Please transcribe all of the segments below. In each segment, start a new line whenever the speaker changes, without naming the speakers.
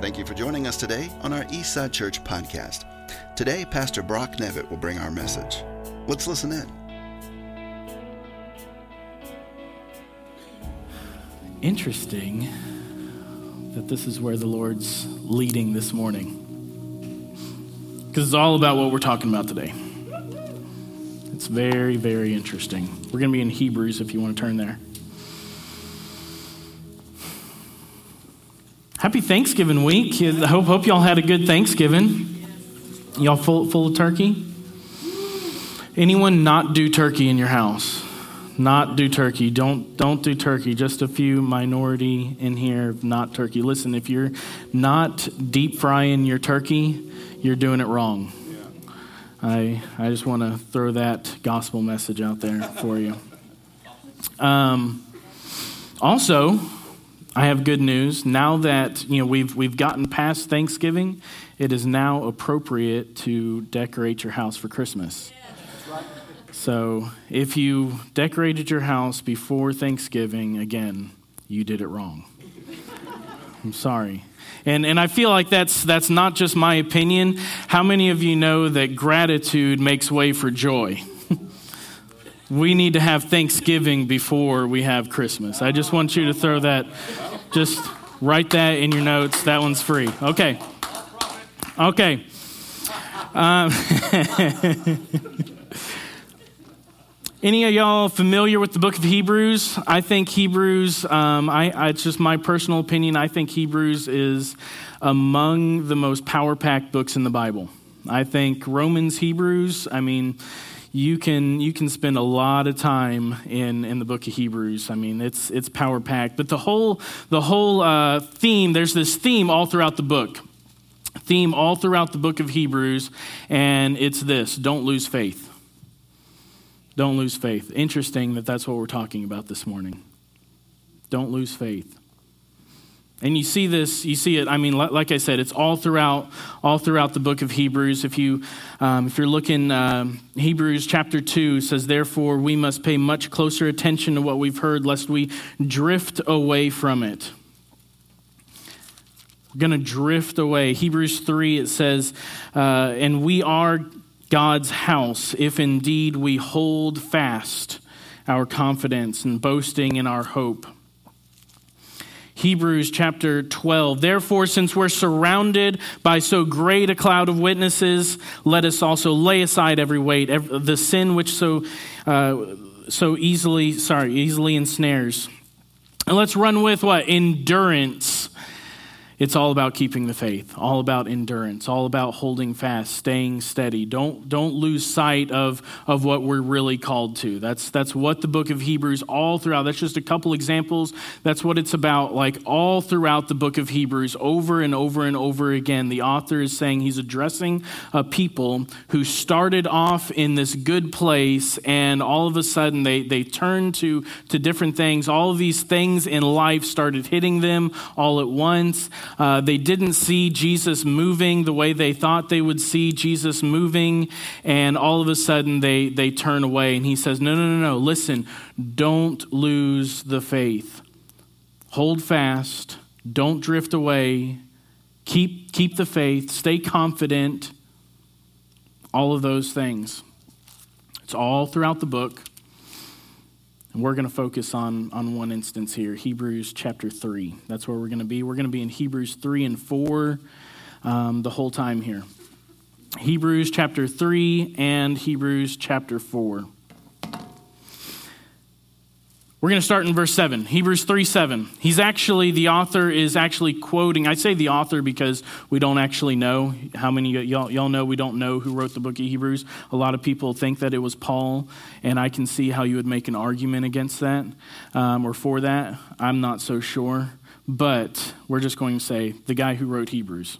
Thank you for joining us today on our Eastside Church podcast. Today, Pastor Brock Nevitt will bring our message. Let's listen in.
Interesting that this is where the Lord's leading this morning. Because it's all about what we're talking about today. It's very, very interesting. We're going to be in Hebrews if you want to turn there. Happy Thanksgiving week. I hope, hope y'all had a good Thanksgiving. Y'all full, full of turkey? Anyone not do turkey in your house? Not do turkey. Don't, don't do turkey. Just a few minority in here, not turkey. Listen, if you're not deep frying your turkey, you're doing it wrong. I, I just want to throw that gospel message out there for you. Um, also, I have good news. Now that you know we've we've gotten past Thanksgiving, it is now appropriate to decorate your house for Christmas. So, if you decorated your house before Thanksgiving, again, you did it wrong. I'm sorry. And, and I feel like that's, that's not just my opinion. How many of you know that gratitude makes way for joy? We need to have Thanksgiving before we have Christmas. I just want you to throw that, just write that in your notes. That one's free. Okay. Okay. Um, any of y'all familiar with the book of Hebrews? I think Hebrews, um, I, I, it's just my personal opinion, I think Hebrews is among the most power packed books in the Bible. I think Romans, Hebrews, I mean, you can you can spend a lot of time in in the book of Hebrews. I mean, it's it's power packed. But the whole the whole uh, theme there's this theme all throughout the book, theme all throughout the book of Hebrews, and it's this: don't lose faith. Don't lose faith. Interesting that that's what we're talking about this morning. Don't lose faith. And you see this, you see it. I mean, like I said, it's all throughout, all throughout the book of Hebrews. If you, um, if you're looking, um, Hebrews chapter two says, "Therefore we must pay much closer attention to what we've heard, lest we drift away from it." We're going to drift away. Hebrews three it says, uh, "And we are God's house, if indeed we hold fast our confidence and boasting in our hope." Hebrews chapter 12. Therefore, since we're surrounded by so great a cloud of witnesses, let us also lay aside every weight, every, the sin which so, uh, so easily, sorry, easily ensnares. And let's run with what? Endurance it's all about keeping the faith, all about endurance, all about holding fast, staying steady. Don't, don't lose sight of, of what we're really called to. That's, that's what the book of Hebrews all throughout, that's just a couple examples. That's what it's about, like all throughout the book of Hebrews, over and over and over again. The author is saying he's addressing a people who started off in this good place and all of a sudden they, they turned to, to different things. All of these things in life started hitting them all at once. Uh, they didn't see Jesus moving the way they thought they would see Jesus moving, and all of a sudden they, they turn away. And he says, No, no, no, no, listen, don't lose the faith. Hold fast, don't drift away, keep, keep the faith, stay confident, all of those things. It's all throughout the book. And we're going to focus on, on one instance here Hebrews chapter 3. That's where we're going to be. We're going to be in Hebrews 3 and 4 um, the whole time here. Hebrews chapter 3 and Hebrews chapter 4. We're going to start in verse 7, Hebrews 3 7. He's actually, the author is actually quoting. I say the author because we don't actually know. How many y'all, y'all know we don't know who wrote the book of Hebrews? A lot of people think that it was Paul, and I can see how you would make an argument against that um, or for that. I'm not so sure. But we're just going to say the guy who wrote Hebrews.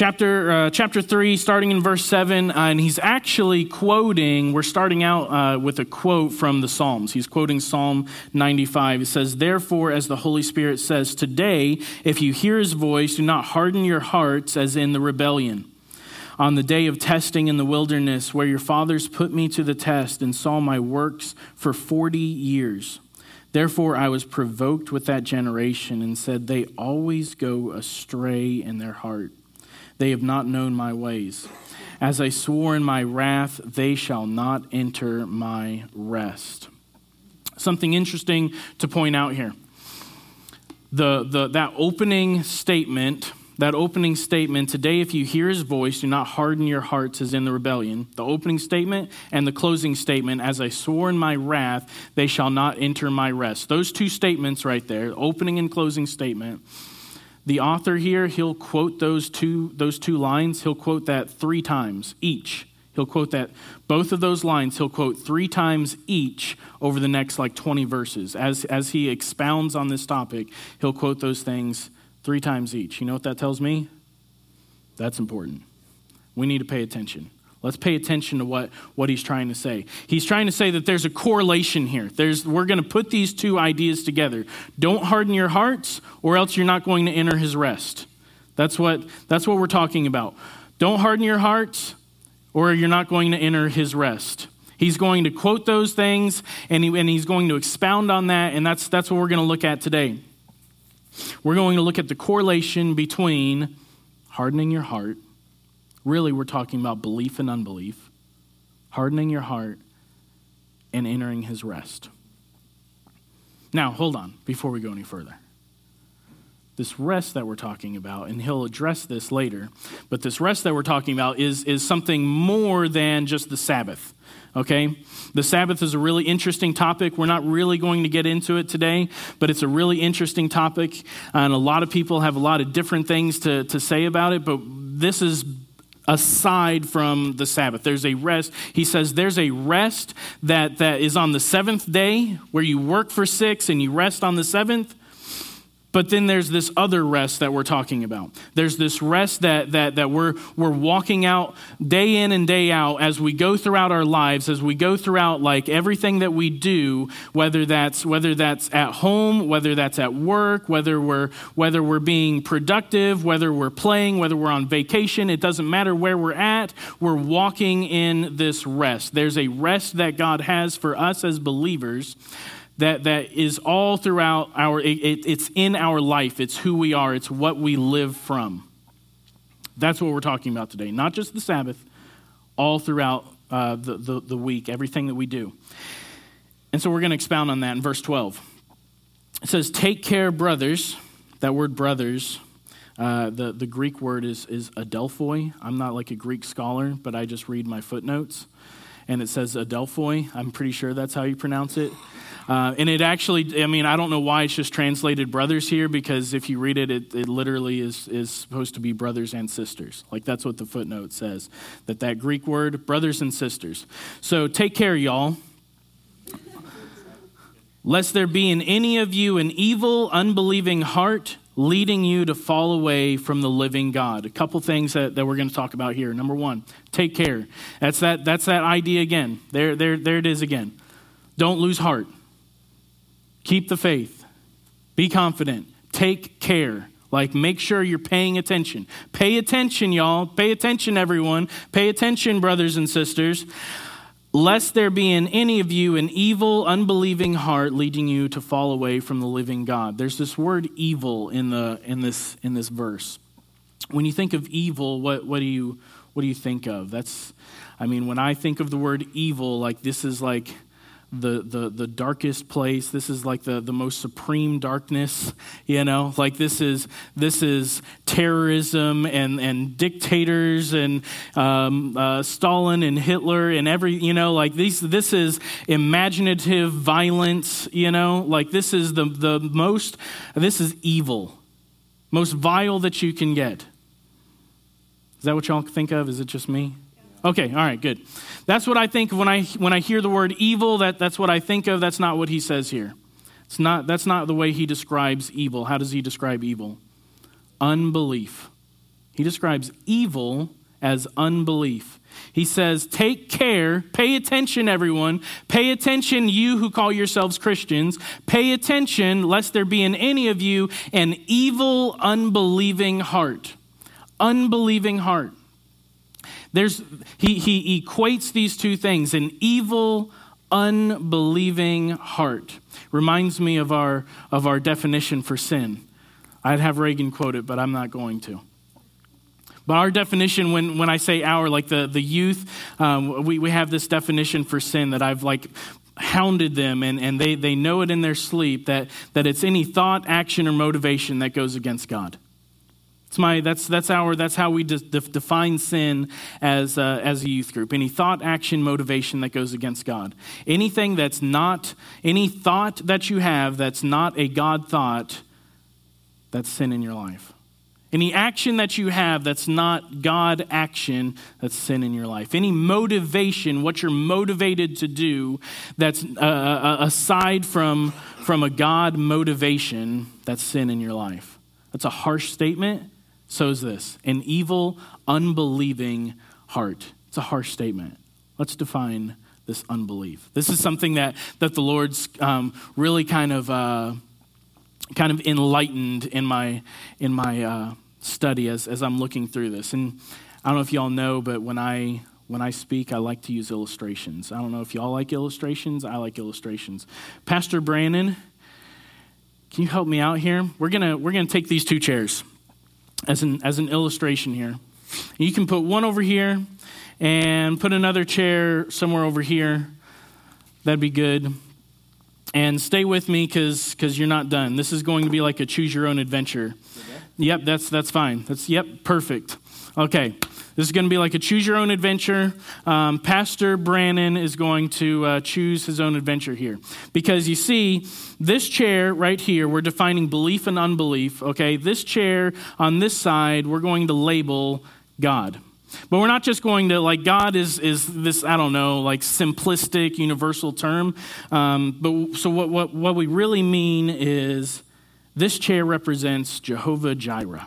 Chapter, uh, chapter 3, starting in verse 7, uh, and he's actually quoting, we're starting out uh, with a quote from the Psalms. He's quoting Psalm 95. It says, Therefore, as the Holy Spirit says, Today, if you hear his voice, do not harden your hearts as in the rebellion. On the day of testing in the wilderness, where your fathers put me to the test and saw my works for 40 years. Therefore, I was provoked with that generation and said, They always go astray in their heart. They have not known my ways. As I swore in my wrath, they shall not enter my rest. Something interesting to point out here. The, the, that opening statement that opening statement, today, if you hear his voice, do not harden your hearts as in the rebellion. The opening statement and the closing statement, as I swore in my wrath, they shall not enter my rest. Those two statements right there, opening and closing statement. The author here, he'll quote those two, those two lines. He'll quote that three times each. He'll quote that, both of those lines, he'll quote three times each over the next like 20 verses. As, as he expounds on this topic, he'll quote those things three times each. You know what that tells me? That's important. We need to pay attention. Let's pay attention to what, what he's trying to say. He's trying to say that there's a correlation here. There's, we're going to put these two ideas together. Don't harden your hearts, or else you're not going to enter his rest. That's what, that's what we're talking about. Don't harden your hearts, or you're not going to enter his rest. He's going to quote those things, and, he, and he's going to expound on that, and that's, that's what we're going to look at today. We're going to look at the correlation between hardening your heart. Really, we're talking about belief and unbelief, hardening your heart, and entering his rest. Now, hold on before we go any further. This rest that we're talking about, and he'll address this later, but this rest that we're talking about is, is something more than just the Sabbath okay? The Sabbath is a really interesting topic. We're not really going to get into it today, but it's a really interesting topic, and a lot of people have a lot of different things to, to say about it, but this is aside from the Sabbath. There's a rest. He says there's a rest that, that is on the seventh day where you work for six and you rest on the seventh. But then there's this other rest that we're talking about. There's this rest that, that, that we're, we're walking out day in and day out as we go throughout our lives, as we go throughout like everything that we do, whether that's, whether that's at home, whether that's at work, whether we're, whether we're being productive, whether we're playing, whether we're on vacation, it doesn't matter where we're at, we're walking in this rest. There's a rest that God has for us as believers that, that is all throughout our, it, it's in our life. It's who we are. It's what we live from. That's what we're talking about today. Not just the Sabbath, all throughout uh, the, the, the week, everything that we do. And so we're going to expound on that in verse 12. It says, Take care, brothers. That word brothers, uh, the, the Greek word is, is adelphoi. I'm not like a Greek scholar, but I just read my footnotes. And it says adelphoi. I'm pretty sure that's how you pronounce it. Uh, and it actually, I mean, I don't know why it's just translated brothers here because if you read it, it, it literally is, is supposed to be brothers and sisters. Like that's what the footnote says. That that Greek word, brothers and sisters. So take care, y'all. Lest there be in any of you an evil, unbelieving heart leading you to fall away from the living God. A couple things that, that we're going to talk about here. Number one, take care. That's that, that's that idea again. There, there, there it is again. Don't lose heart. Keep the faith. Be confident. Take care. Like, make sure you're paying attention. Pay attention, y'all. Pay attention, everyone. Pay attention, brothers and sisters. Lest there be in any of you an evil, unbelieving heart leading you to fall away from the living God. There's this word evil in, the, in, this, in this verse. When you think of evil, what, what, do you, what do you think of? That's, I mean, when I think of the word evil, like this is like the, the, the darkest place. This is like the, the most supreme darkness, you know, like this is, this is terrorism and, and dictators and um, uh, Stalin and Hitler and every, you know, like these, this is imaginative violence, you know, like this is the, the most, this is evil, most vile that you can get. Is that what y'all think of? Is it just me? Okay, all right, good. That's what I think when I when I hear the word evil, that, that's what I think of. That's not what he says here. It's not that's not the way he describes evil. How does he describe evil? Unbelief. He describes evil as unbelief. He says, Take care, pay attention, everyone. Pay attention, you who call yourselves Christians. Pay attention, lest there be in any of you an evil, unbelieving heart. Unbelieving heart. There's, he, he equates these two things an evil, unbelieving heart. Reminds me of our, of our definition for sin. I'd have Reagan quote it, but I'm not going to. But our definition, when, when I say our, like the, the youth, um, we, we have this definition for sin that I've like hounded them and, and they, they know it in their sleep that, that it's any thought, action, or motivation that goes against God. It's my, that's, that's, our, that's how we de- define sin as, uh, as a youth group. Any thought, action, motivation that goes against God. Anything that's not, any thought that you have that's not a God thought, that's sin in your life. Any action that you have that's not God action, that's sin in your life. Any motivation, what you're motivated to do, that's uh, uh, aside from, from a God motivation, that's sin in your life. That's a harsh statement. So is this an evil, unbelieving heart. It's a harsh statement. Let's define this unbelief. This is something that, that the Lord's um, really kind of. Uh, kind of enlightened in my in my uh, study as, as I'm looking through this. And I don't know if y'all know, but when I when I speak, I like to use illustrations. I don't know if y'all like illustrations. I like illustrations. Pastor Brandon, can you help me out here? We're gonna we're gonna take these two chairs as an as an illustration here. You can put one over here and put another chair somewhere over here. That'd be good. And stay with me because you're not done. This is going to be like a choose your own adventure. Yep, that's, that's fine. That's, yep, perfect. Okay, this is going to be like a choose your own adventure. Um, Pastor Brannon is going to uh, choose his own adventure here. Because you see, this chair right here, we're defining belief and unbelief. Okay, this chair on this side, we're going to label God. But we're not just going to, like, God is, is this, I don't know, like simplistic, universal term. Um, but so what, what, what we really mean is this chair represents Jehovah Jireh.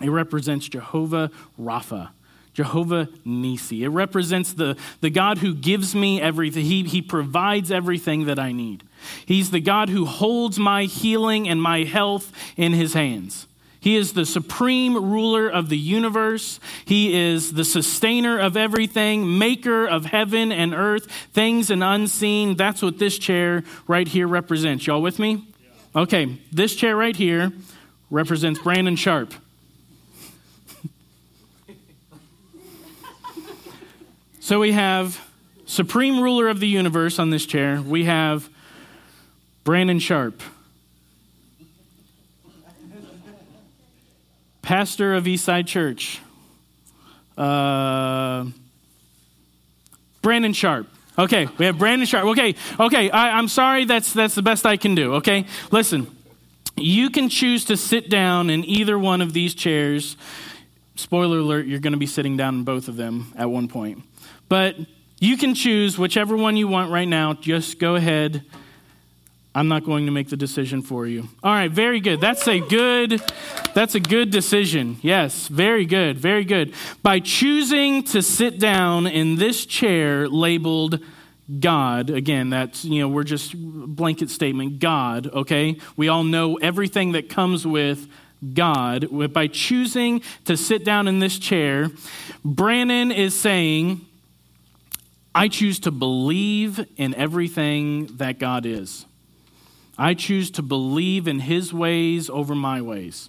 It represents Jehovah Rapha, Jehovah Nisi. It represents the, the God who gives me everything. He, he provides everything that I need. He's the God who holds my healing and my health in his hands. He is the supreme ruler of the universe. He is the sustainer of everything, maker of heaven and earth, things and unseen. That's what this chair right here represents. Y'all with me? Okay, this chair right here represents Brandon Sharp. So we have supreme ruler of the universe on this chair. We have Brandon Sharp. Pastor of Eastside Church. Uh, Brandon Sharp. Okay, we have Brandon Sharp. Okay, okay, I, am sorry, that's, that's the best I can do, okay? Listen, you can choose to sit down in either one of these chairs. Spoiler alert, you're going to be sitting down in both of them at one point. But you can choose whichever one you want right now. Just go ahead. I'm not going to make the decision for you. All right, very good. That's a good that's a good decision. Yes, very good. Very good. By choosing to sit down in this chair labeled God, again, that's, you know, we're just blanket statement, God, okay? We all know everything that comes with God. By choosing to sit down in this chair, Brannon is saying, I choose to believe in everything that God is. I choose to believe in his ways over my ways.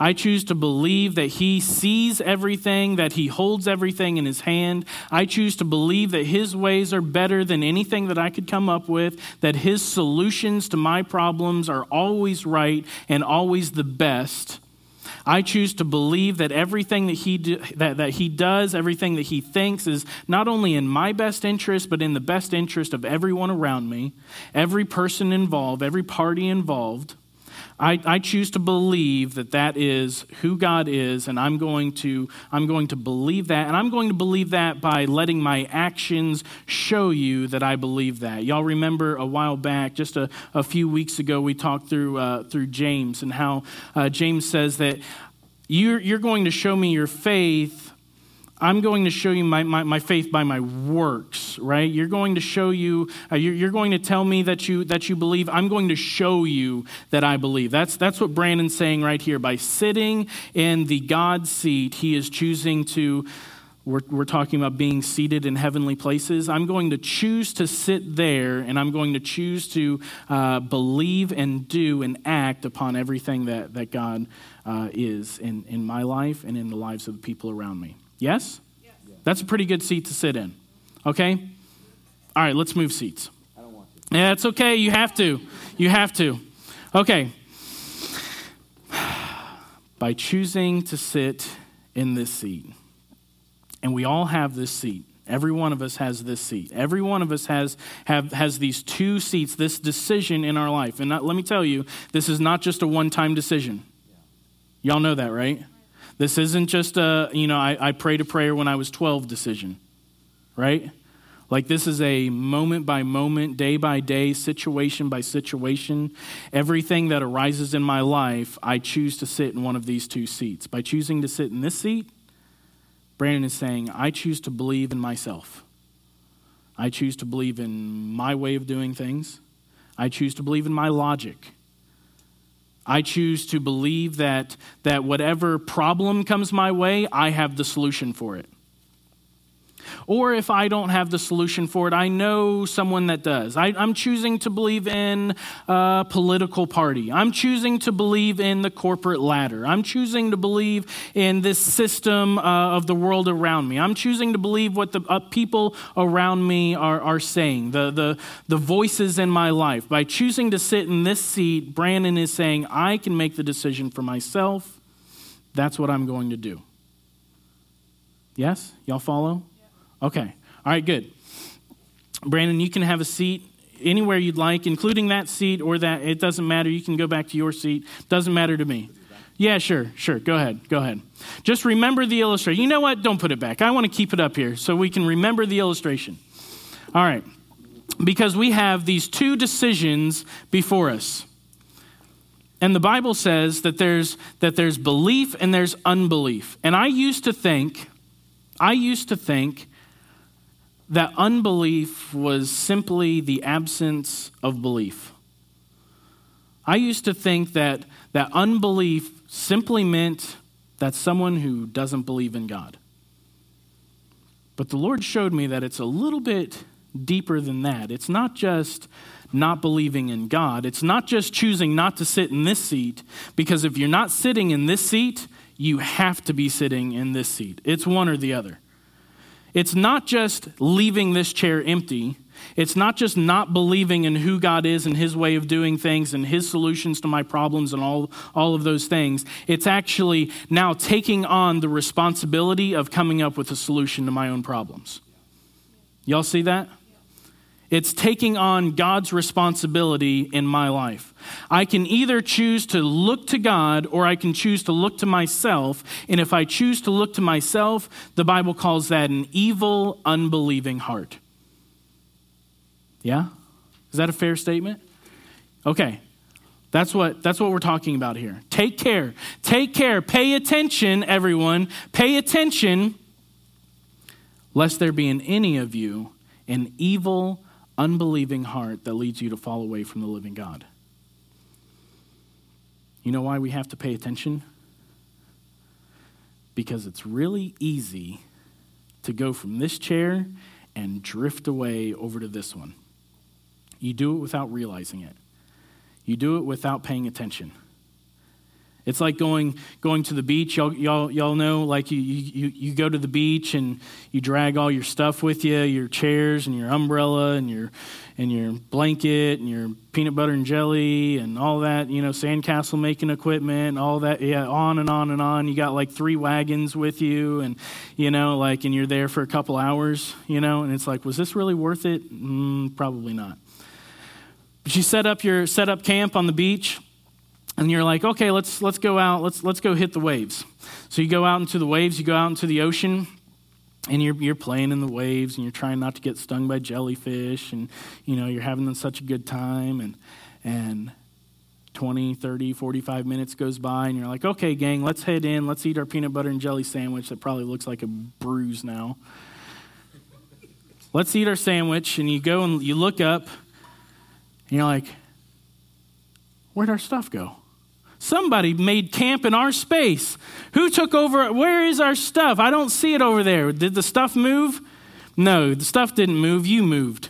I choose to believe that he sees everything, that he holds everything in his hand. I choose to believe that his ways are better than anything that I could come up with, that his solutions to my problems are always right and always the best. I choose to believe that everything that he, do, that, that he does, everything that he thinks is not only in my best interest, but in the best interest of everyone around me, every person involved, every party involved. I, I choose to believe that that is who God is, and I'm going to I'm going to believe that, and I'm going to believe that by letting my actions show you that I believe that. Y'all remember a while back, just a, a few weeks ago, we talked through uh, through James and how uh, James says that you're, you're going to show me your faith I'm going to show you my, my, my, faith by my works, right? You're going to show you, uh, you're, you're, going to tell me that you, that you believe. I'm going to show you that I believe. That's, that's what Brandon's saying right here. By sitting in the God seat, he is choosing to we're, we're talking about being seated in heavenly places. I'm going to choose to sit there and I'm going to choose to uh, believe and do and act upon everything that, that God uh, is in, in my life and in the lives of the people around me. Yes? That's a pretty good seat to sit in. Okay? All right, let's move seats. I don't want to. Yeah, it's okay. You have to. You have to. Okay. By choosing to sit in this seat and we all have this seat. Every one of us has this seat. Every one of us has, have, has these two seats, this decision in our life. And not, let me tell you, this is not just a one time decision. Y'all know that, right? This isn't just a, you know, I, I prayed a prayer when I was 12 decision, right? Like this is a moment by moment, day by day, situation by situation. Everything that arises in my life, I choose to sit in one of these two seats. By choosing to sit in this seat, Brandon is saying, I choose to believe in myself. I choose to believe in my way of doing things. I choose to believe in my logic. I choose to believe that, that whatever problem comes my way, I have the solution for it. Or if I don't have the solution for it, I know someone that does. I, am choosing to believe in a political party. I'm choosing to believe in the corporate ladder. I'm choosing to believe in this system uh, of the world around me. I'm choosing to believe what the uh, people around me are, are saying, the, the, the voices in my life. By choosing to sit in this seat, Brandon is saying, I can make the decision for myself. That's what I'm going to do. Yes? Y'all follow? Okay. All right, good. Brandon, you can have a seat anywhere you'd like, including that seat or that. It doesn't matter. You can go back to your seat. Doesn't matter to me. Yeah, sure, sure. Go ahead. Go ahead. Just remember the illustration. You know what? Don't put it back. I want to keep it up here so we can remember the illustration. All right. Because we have these two decisions before us. And the Bible says that there's that there's belief and there's unbelief. And I used to think I used to think that unbelief was simply the absence of belief. I used to think that, that unbelief simply meant that someone who doesn't believe in God. But the Lord showed me that it's a little bit deeper than that. It's not just not believing in God, it's not just choosing not to sit in this seat, because if you're not sitting in this seat, you have to be sitting in this seat. It's one or the other. It's not just leaving this chair empty. It's not just not believing in who God is and his way of doing things and his solutions to my problems and all, all of those things. It's actually now taking on the responsibility of coming up with a solution to my own problems. Y'all see that? It's taking on God's responsibility in my life. I can either choose to look to God or I can choose to look to myself. And if I choose to look to myself, the Bible calls that an evil, unbelieving heart. Yeah? Is that a fair statement? Okay. That's what, that's what we're talking about here. Take care. Take care. Pay attention, everyone. Pay attention, lest there be in any of you an evil, unbelieving heart that leads you to fall away from the living God. You know why we have to pay attention? Because it's really easy to go from this chair and drift away over to this one. You do it without realizing it, you do it without paying attention. It's like going going to the beach. Y'all, y'all, y'all know, like you, you, you go to the beach and you drag all your stuff with you, your chairs and your umbrella and your and your blanket and your peanut butter and jelly and all that, you know, sandcastle making equipment all that. Yeah, on and on and on. You got like three wagons with you and, you know, like, and you're there for a couple hours, you know, and it's like, was this really worth it? Mm, probably not. But you set up your set up camp on the beach and you're like, okay, let's let's go out, let's let's go hit the waves. So you go out into the waves, you go out into the ocean, and you're you're playing in the waves, and you're trying not to get stung by jellyfish, and you know you're having such a good time, and and 20, 30, 45 minutes goes by, and you're like, okay, gang, let's head in, let's eat our peanut butter and jelly sandwich that probably looks like a bruise now. let's eat our sandwich, and you go and you look up, and you're like, where'd our stuff go? Somebody made camp in our space. Who took over? Where is our stuff? I don't see it over there. Did the stuff move? No, the stuff didn't move. You moved.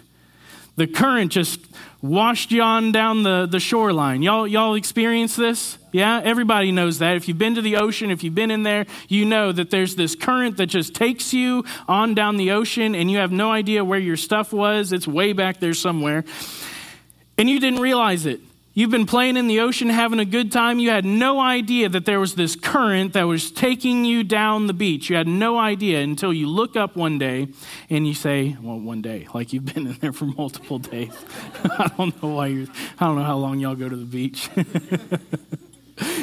The current just washed you on down the, the shoreline. Y'all, y'all experience this? Yeah, everybody knows that. If you've been to the ocean, if you've been in there, you know that there's this current that just takes you on down the ocean and you have no idea where your stuff was. It's way back there somewhere. And you didn't realize it. You've been playing in the ocean, having a good time. You had no idea that there was this current that was taking you down the beach. You had no idea until you look up one day and you say, well, one day, like you've been in there for multiple days. I don't know why you're, I don't know how long y'all go to the beach.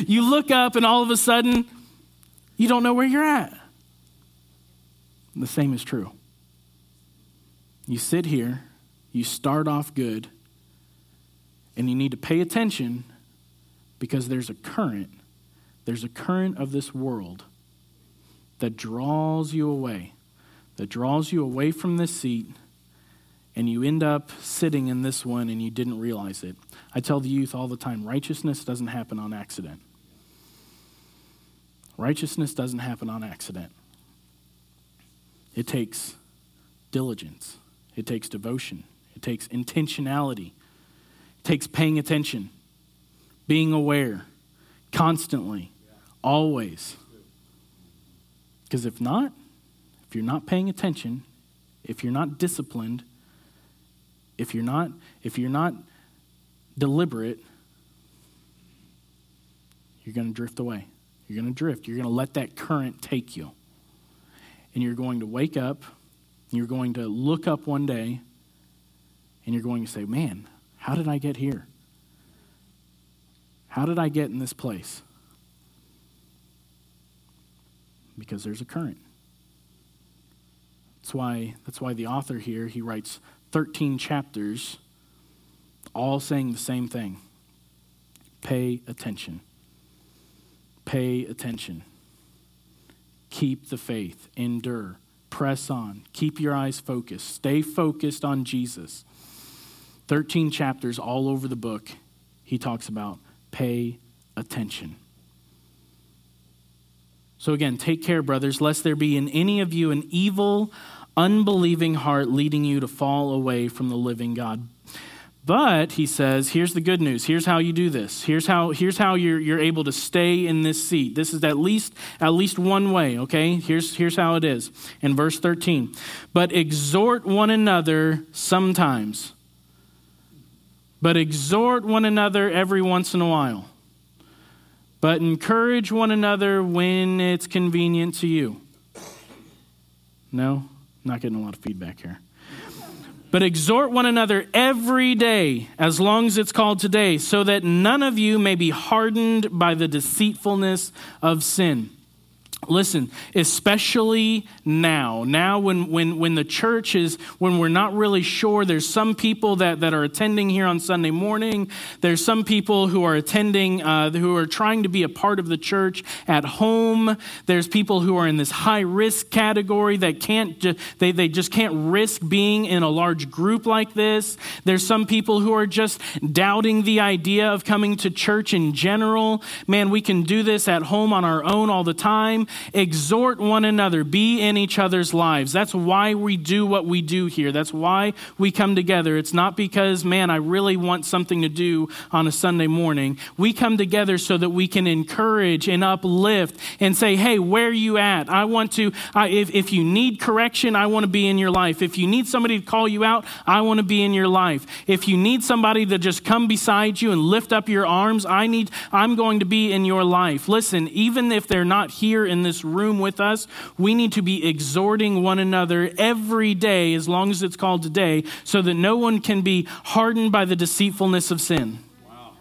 you look up and all of a sudden, you don't know where you're at. The same is true. You sit here, you start off good and you need to pay attention because there's a current. There's a current of this world that draws you away, that draws you away from this seat, and you end up sitting in this one and you didn't realize it. I tell the youth all the time righteousness doesn't happen on accident. Righteousness doesn't happen on accident. It takes diligence, it takes devotion, it takes intentionality takes paying attention, being aware, constantly, always. Because if not, if you're not paying attention, if you're not disciplined, if you're not if you're not deliberate, you're going to drift away. You're going to drift. You're going to let that current take you. And you're going to wake up, you're going to look up one day, and you're going to say, "Man, how did I get here? How did I get in this place? Because there's a current. That's why, that's why the author here, he writes 13 chapters, all saying the same thing. Pay attention. Pay attention. Keep the faith. Endure. Press on. Keep your eyes focused. Stay focused on Jesus. 13 chapters all over the book, he talks about pay attention. So, again, take care, brothers, lest there be in any of you an evil, unbelieving heart leading you to fall away from the living God. But he says, here's the good news. Here's how you do this. Here's how, here's how you're, you're able to stay in this seat. This is at least, at least one way, okay? Here's, here's how it is. In verse 13. But exhort one another sometimes but exhort one another every once in a while. But encourage one another when it's convenient to you. No? Not getting a lot of feedback here. But exhort one another every day, as long as it's called today, so that none of you may be hardened by the deceitfulness of sin. Listen, especially now, now when, when, when the church is, when we're not really sure, there's some people that, that are attending here on Sunday morning. There's some people who are attending, uh, who are trying to be a part of the church at home. There's people who are in this high risk category that can't, ju- they, they just can't risk being in a large group like this. There's some people who are just doubting the idea of coming to church in general. Man, we can do this at home on our own all the time exhort one another, be in each other's lives. That's why we do what we do here. That's why we come together. It's not because, man, I really want something to do on a Sunday morning. We come together so that we can encourage and uplift and say, hey, where are you at? I want to, I, if, if you need correction, I want to be in your life. If you need somebody to call you out, I want to be in your life. If you need somebody to just come beside you and lift up your arms, I need, I'm going to be in your life. Listen, even if they're not here in this room with us, we need to be exhorting one another every day, as long as it's called today, so that no one can be hardened by the deceitfulness of sin. Wow.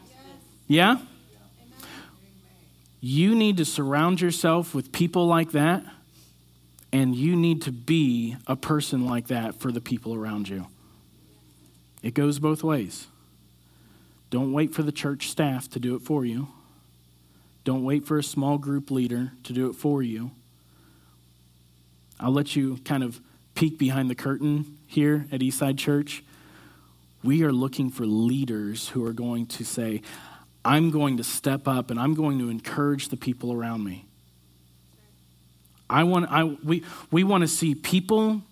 Yeah? You need to surround yourself with people like that, and you need to be a person like that for the people around you. It goes both ways. Don't wait for the church staff to do it for you. Don't wait for a small group leader to do it for you. I'll let you kind of peek behind the curtain here at Eastside Church. We are looking for leaders who are going to say, I'm going to step up and I'm going to encourage the people around me. I want, I, we, we want to see people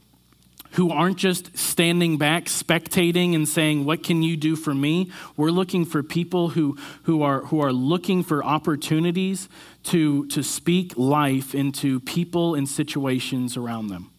who aren't just standing back, spectating, and saying, What can you do for me? We're looking for people who, who, are, who are looking for opportunities to, to speak life into people and situations around them.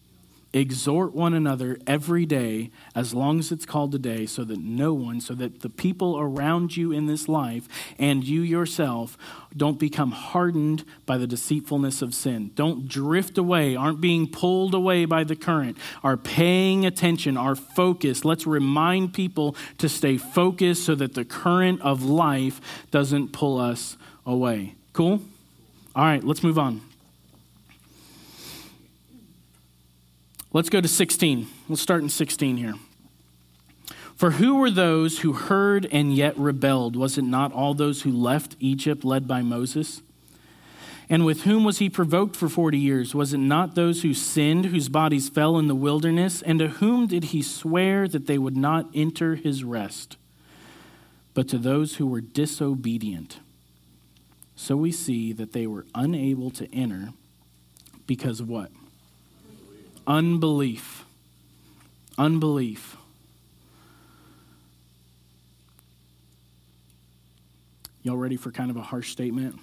Exhort one another every day, as long as it's called a day, so that no one, so that the people around you in this life and you yourself don't become hardened by the deceitfulness of sin. Don't drift away, aren't being pulled away by the current, are paying attention, are focused. Let's remind people to stay focused so that the current of life doesn't pull us away. Cool? All right, let's move on. Let's go to 16. Let's start in 16 here. For who were those who heard and yet rebelled? Was it not all those who left Egypt led by Moses? And with whom was he provoked for 40 years? Was it not those who sinned, whose bodies fell in the wilderness? And to whom did he swear that they would not enter his rest? But to those who were disobedient. So we see that they were unable to enter because of what? Unbelief. Unbelief. Y'all ready for kind of a harsh statement?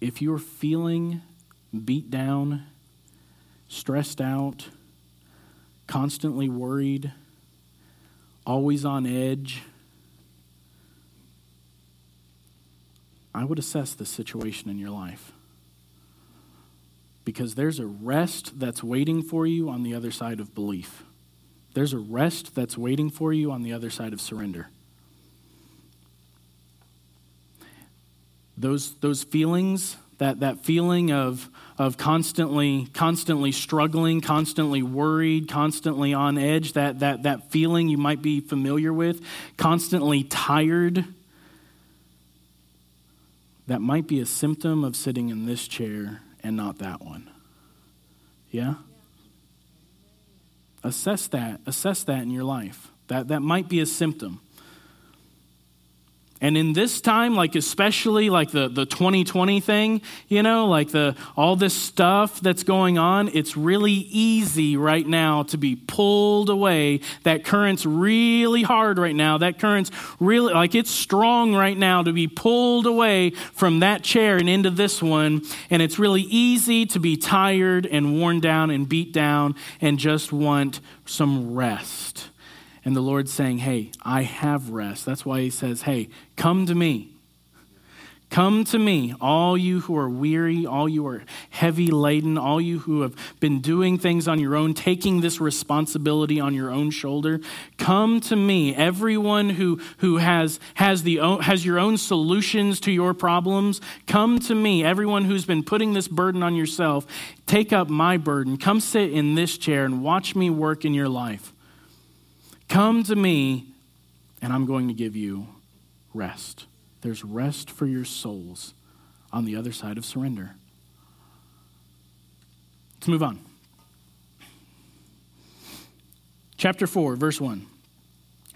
If you're feeling beat down, stressed out, constantly worried, always on edge, I would assess the situation in your life because there's a rest that's waiting for you on the other side of belief. There's a rest that's waiting for you on the other side of surrender. Those, those feelings, that, that feeling of, of constantly, constantly struggling, constantly worried, constantly on edge, that, that, that feeling you might be familiar with, constantly tired, that might be a symptom of sitting in this chair and not that one. Yeah? Assess that. Assess that in your life. That, that might be a symptom. And in this time, like especially like the, the 2020 thing, you know, like the all this stuff that's going on, it's really easy right now to be pulled away. That current's really hard right now. That current's really like it's strong right now to be pulled away from that chair and into this one. And it's really easy to be tired and worn down and beat down and just want some rest. And the Lord's saying, Hey, I have rest. That's why He says, Hey, come to me. Come to me, all you who are weary, all you are heavy laden, all you who have been doing things on your own, taking this responsibility on your own shoulder. Come to me, everyone who, who has, has, the, has your own solutions to your problems. Come to me, everyone who's been putting this burden on yourself. Take up my burden. Come sit in this chair and watch me work in your life. Come to me, and I'm going to give you rest. There's rest for your souls on the other side of surrender. Let's move on. Chapter 4, verse 1.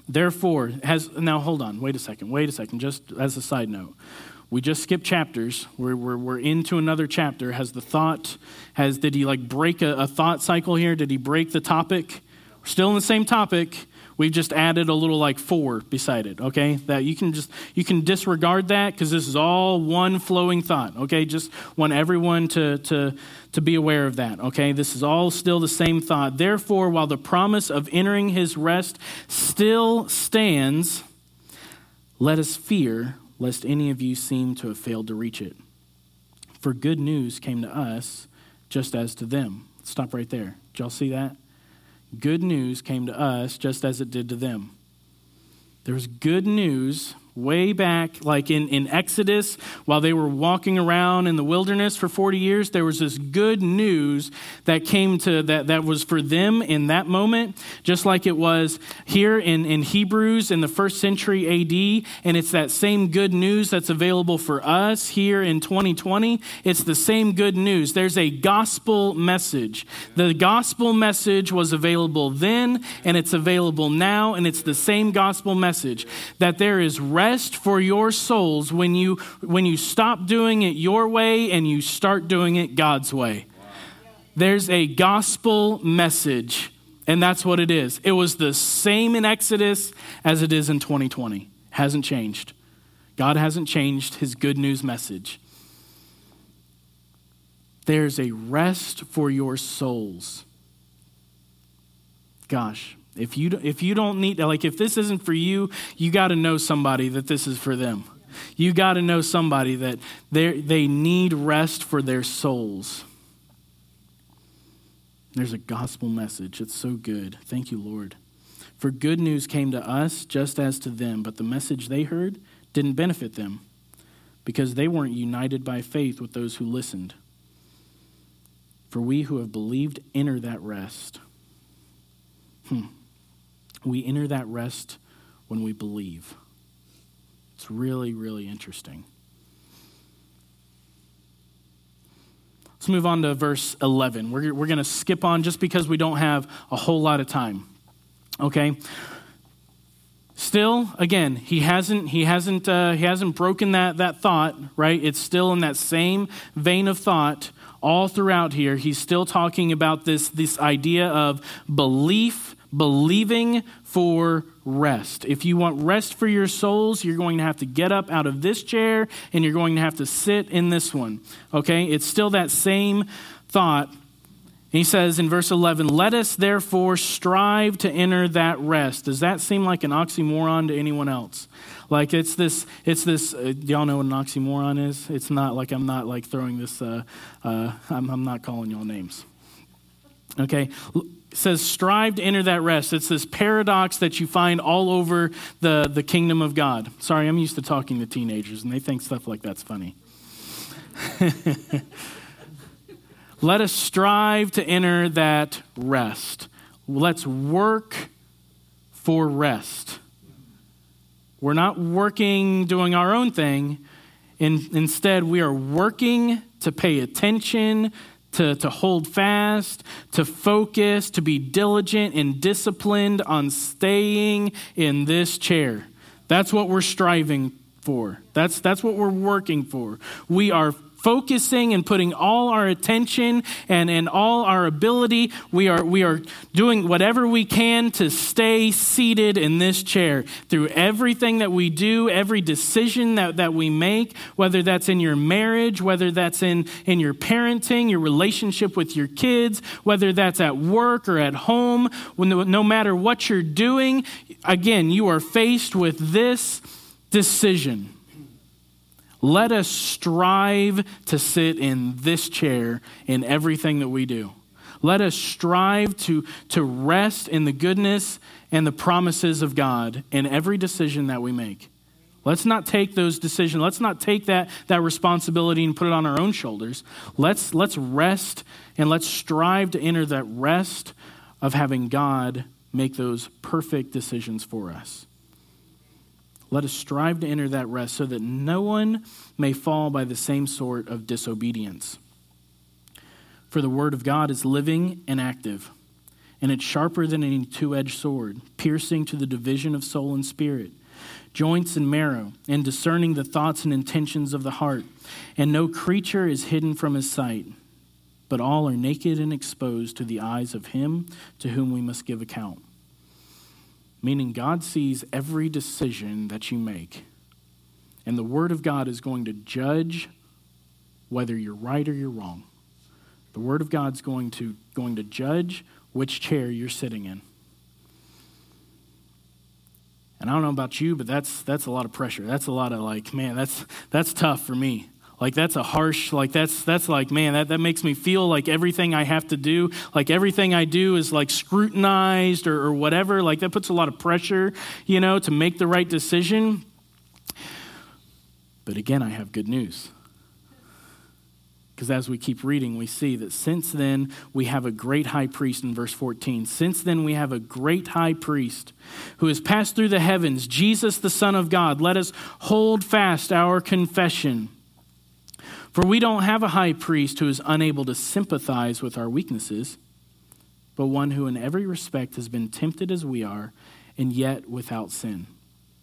Therefore, has now hold on, wait a second, wait a second, just as a side note. We just skipped chapters. We're, we're, we're into another chapter. Has the thought, has, did he like break a, a thought cycle here? Did he break the topic? We're still in the same topic. We've just added a little like four beside it, okay? That you can just you can disregard that because this is all one flowing thought, okay? Just want everyone to to to be aware of that, okay? This is all still the same thought. Therefore, while the promise of entering his rest still stands, let us fear lest any of you seem to have failed to reach it. For good news came to us just as to them. Stop right there. Did y'all see that? Good news came to us just as it did to them. There was good news way back, like in, in Exodus, while they were walking around in the wilderness for 40 years, there was this good news that came to that, that was for them in that moment, just like it was here in, in Hebrews in the first century AD. And it's that same good news that's available for us here in 2020. It's the same good news. There's a gospel message. The gospel message was available then, and it's available now, and it's the same gospel message that there is rest rest for your souls when you when you stop doing it your way and you start doing it God's way. There's a gospel message, and that's what it is. It was the same in Exodus as it is in 2020. Hasn't changed. God hasn't changed his good news message. There's a rest for your souls. Gosh, if you, if you don't need, like, if this isn't for you, you got to know somebody that this is for them. You got to know somebody that they need rest for their souls. There's a gospel message. It's so good. Thank you, Lord. For good news came to us just as to them, but the message they heard didn't benefit them because they weren't united by faith with those who listened. For we who have believed enter that rest. Hmm. We enter that rest when we believe. It's really, really interesting. Let's move on to verse 11. We're, we're going to skip on just because we don't have a whole lot of time. Okay? Still, again, he hasn't, he hasn't, uh, he hasn't broken that, that thought, right? It's still in that same vein of thought all throughout here. He's still talking about this, this idea of belief, believing for rest. If you want rest for your souls, you're going to have to get up out of this chair and you're going to have to sit in this one. Okay? It's still that same thought. He says in verse 11, Let us therefore strive to enter that rest. Does that seem like an oxymoron to anyone else? Like it's this, it's this, uh, y'all know what an oxymoron is? It's not like I'm not like throwing this, uh, uh, I'm, I'm not calling y'all names. Okay? Says strive to enter that rest. It's this paradox that you find all over the, the kingdom of God. Sorry, I'm used to talking to teenagers, and they think stuff like that's funny. Let us strive to enter that rest. Let's work for rest. We're not working doing our own thing. In, instead, we are working to pay attention to, to hold fast, to focus, to be diligent and disciplined on staying in this chair. That's what we're striving for. That's, that's what we're working for. We are focusing and putting all our attention and, and all our ability. We are, we are doing whatever we can to stay seated in this chair through everything that we do, every decision that, that we make, whether that's in your marriage, whether that's in, in your parenting, your relationship with your kids, whether that's at work or at home. When, no matter what you're doing, again, you are faced with this decision let us strive to sit in this chair in everything that we do. Let us strive to, to rest in the goodness and the promises of God in every decision that we make. Let's not take those decisions. Let's not take that, that responsibility and put it on our own shoulders. Let's, let's rest and let's strive to enter that rest of having God make those perfect decisions for us. Let us strive to enter that rest so that no one may fall by the same sort of disobedience. For the word of God is living and active, and it's sharper than any two edged sword, piercing to the division of soul and spirit, joints and marrow, and discerning the thoughts and intentions of the heart. And no creature is hidden from his sight, but all are naked and exposed to the eyes of him to whom we must give account meaning God sees every decision that you make. And the Word of God is going to judge whether you're right or you're wrong. The Word of God's going to, going to judge which chair you're sitting in. And I don't know about you, but that's, that's a lot of pressure. That's a lot of like, man, that's, that's tough for me like that's a harsh like that's that's like man that, that makes me feel like everything i have to do like everything i do is like scrutinized or, or whatever like that puts a lot of pressure you know to make the right decision but again i have good news because as we keep reading, we see that since then we have a great high priest in verse 14. Since then we have a great high priest who has passed through the heavens, Jesus, the Son of God. Let us hold fast our confession. For we don't have a high priest who is unable to sympathize with our weaknesses, but one who in every respect has been tempted as we are, and yet without sin.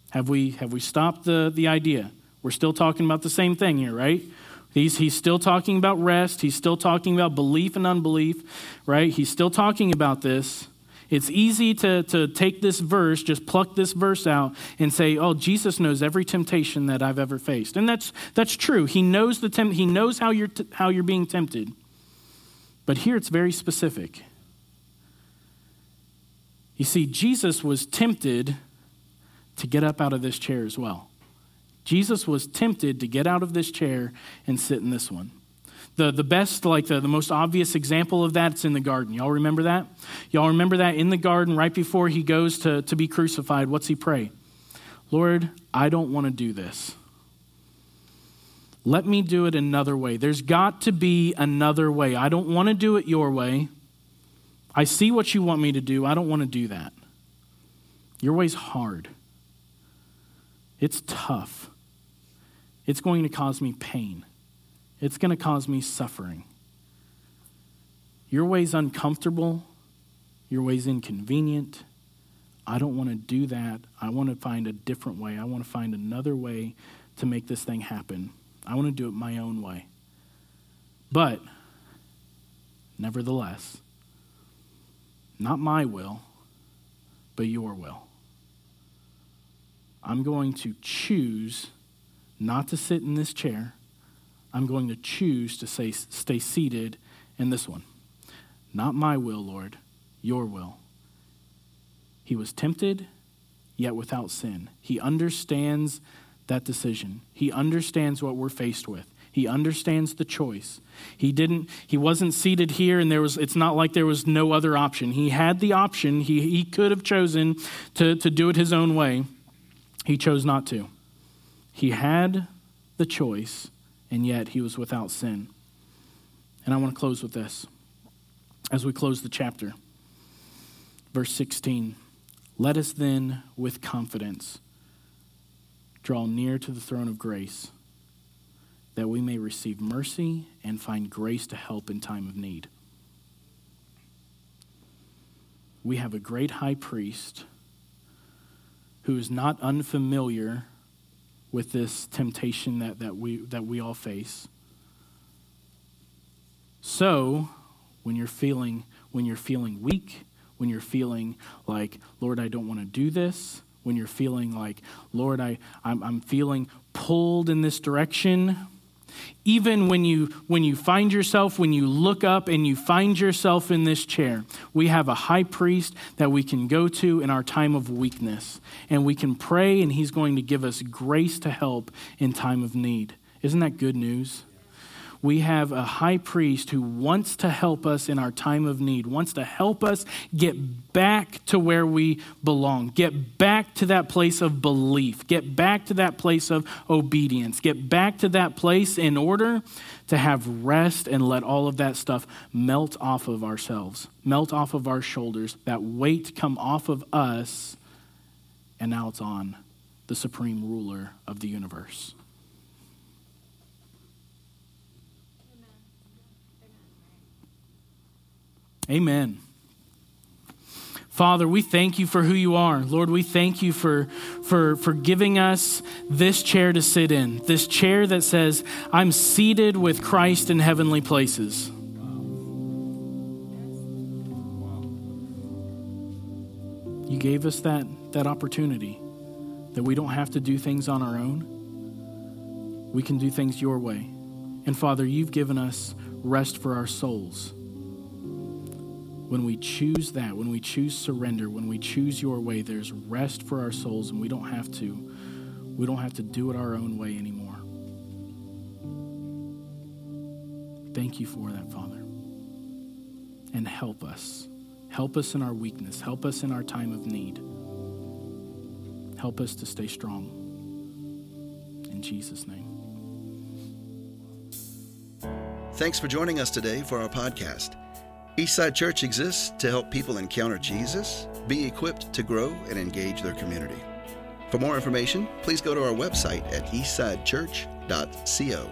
Have we, have we stopped the, the idea? We're still talking about the same thing here, right? He's, he's still talking about rest. He's still talking about belief and unbelief, right? He's still talking about this. It's easy to, to take this verse, just pluck this verse out and say, oh, Jesus knows every temptation that I've ever faced. And that's, that's true. He knows, the temp- he knows how, you're t- how you're being tempted. But here it's very specific. You see, Jesus was tempted to get up out of this chair as well. Jesus was tempted to get out of this chair and sit in this one. The, the best, like the, the most obvious example of that, it's in the garden. Y'all remember that? Y'all remember that in the garden right before he goes to, to be crucified? What's he pray? Lord, I don't want to do this. Let me do it another way. There's got to be another way. I don't want to do it your way. I see what you want me to do. I don't want to do that. Your way's hard. It's tough. It's going to cause me pain. It's going to cause me suffering. Your way's uncomfortable. Your way's inconvenient. I don't want to do that. I want to find a different way. I want to find another way to make this thing happen. I want to do it my own way. But, nevertheless, not my will, but your will. I'm going to choose not to sit in this chair. I'm going to choose to say, stay seated in this one. Not my will, Lord, your will. He was tempted, yet without sin. He understands that decision. He understands what we're faced with. He understands the choice. He didn't he wasn't seated here and there was it's not like there was no other option. He had the option. He he could have chosen to, to do it his own way. He chose not to. He had the choice, and yet he was without sin. And I want to close with this as we close the chapter. Verse 16 Let us then, with confidence, draw near to the throne of grace, that we may receive mercy and find grace to help in time of need. We have a great high priest who is not unfamiliar with this temptation that, that, we, that we all face. So, when you're feeling when you're feeling weak, when you're feeling like, Lord, I don't want to do this, when you're feeling like, Lord, I, I'm, I'm feeling pulled in this direction, even when you when you find yourself when you look up and you find yourself in this chair we have a high priest that we can go to in our time of weakness. And we can pray and he's going to give us grace to help in time of need. Isn't that good news we have a high priest who wants to help us in our time of need, wants to help us get back to where we belong, get back to that place of belief, get back to that place of obedience, get back to that place in order to have rest and let all of that stuff melt off of ourselves, melt off of our shoulders, that weight come off of us, and now it's on the supreme ruler of the universe. Amen. Father, we thank you for who you are. Lord, we thank you for, for, for giving us this chair to sit in, this chair that says, I'm seated with Christ in heavenly places. You gave us that, that opportunity that we don't have to do things on our own. We can do things your way. And Father, you've given us rest for our souls when we choose that, when we choose surrender, when we choose your way, there's rest for our souls and we don't have to we don't have to do it our own way anymore. Thank you for that, Father. And help us. Help us in our weakness. Help us in our time of need. Help us to stay strong. In Jesus' name.
Thanks for joining us today for our podcast. Eastside Church exists to help people encounter Jesus, be equipped to grow, and engage their community. For more information, please go to our website at eastsidechurch.co.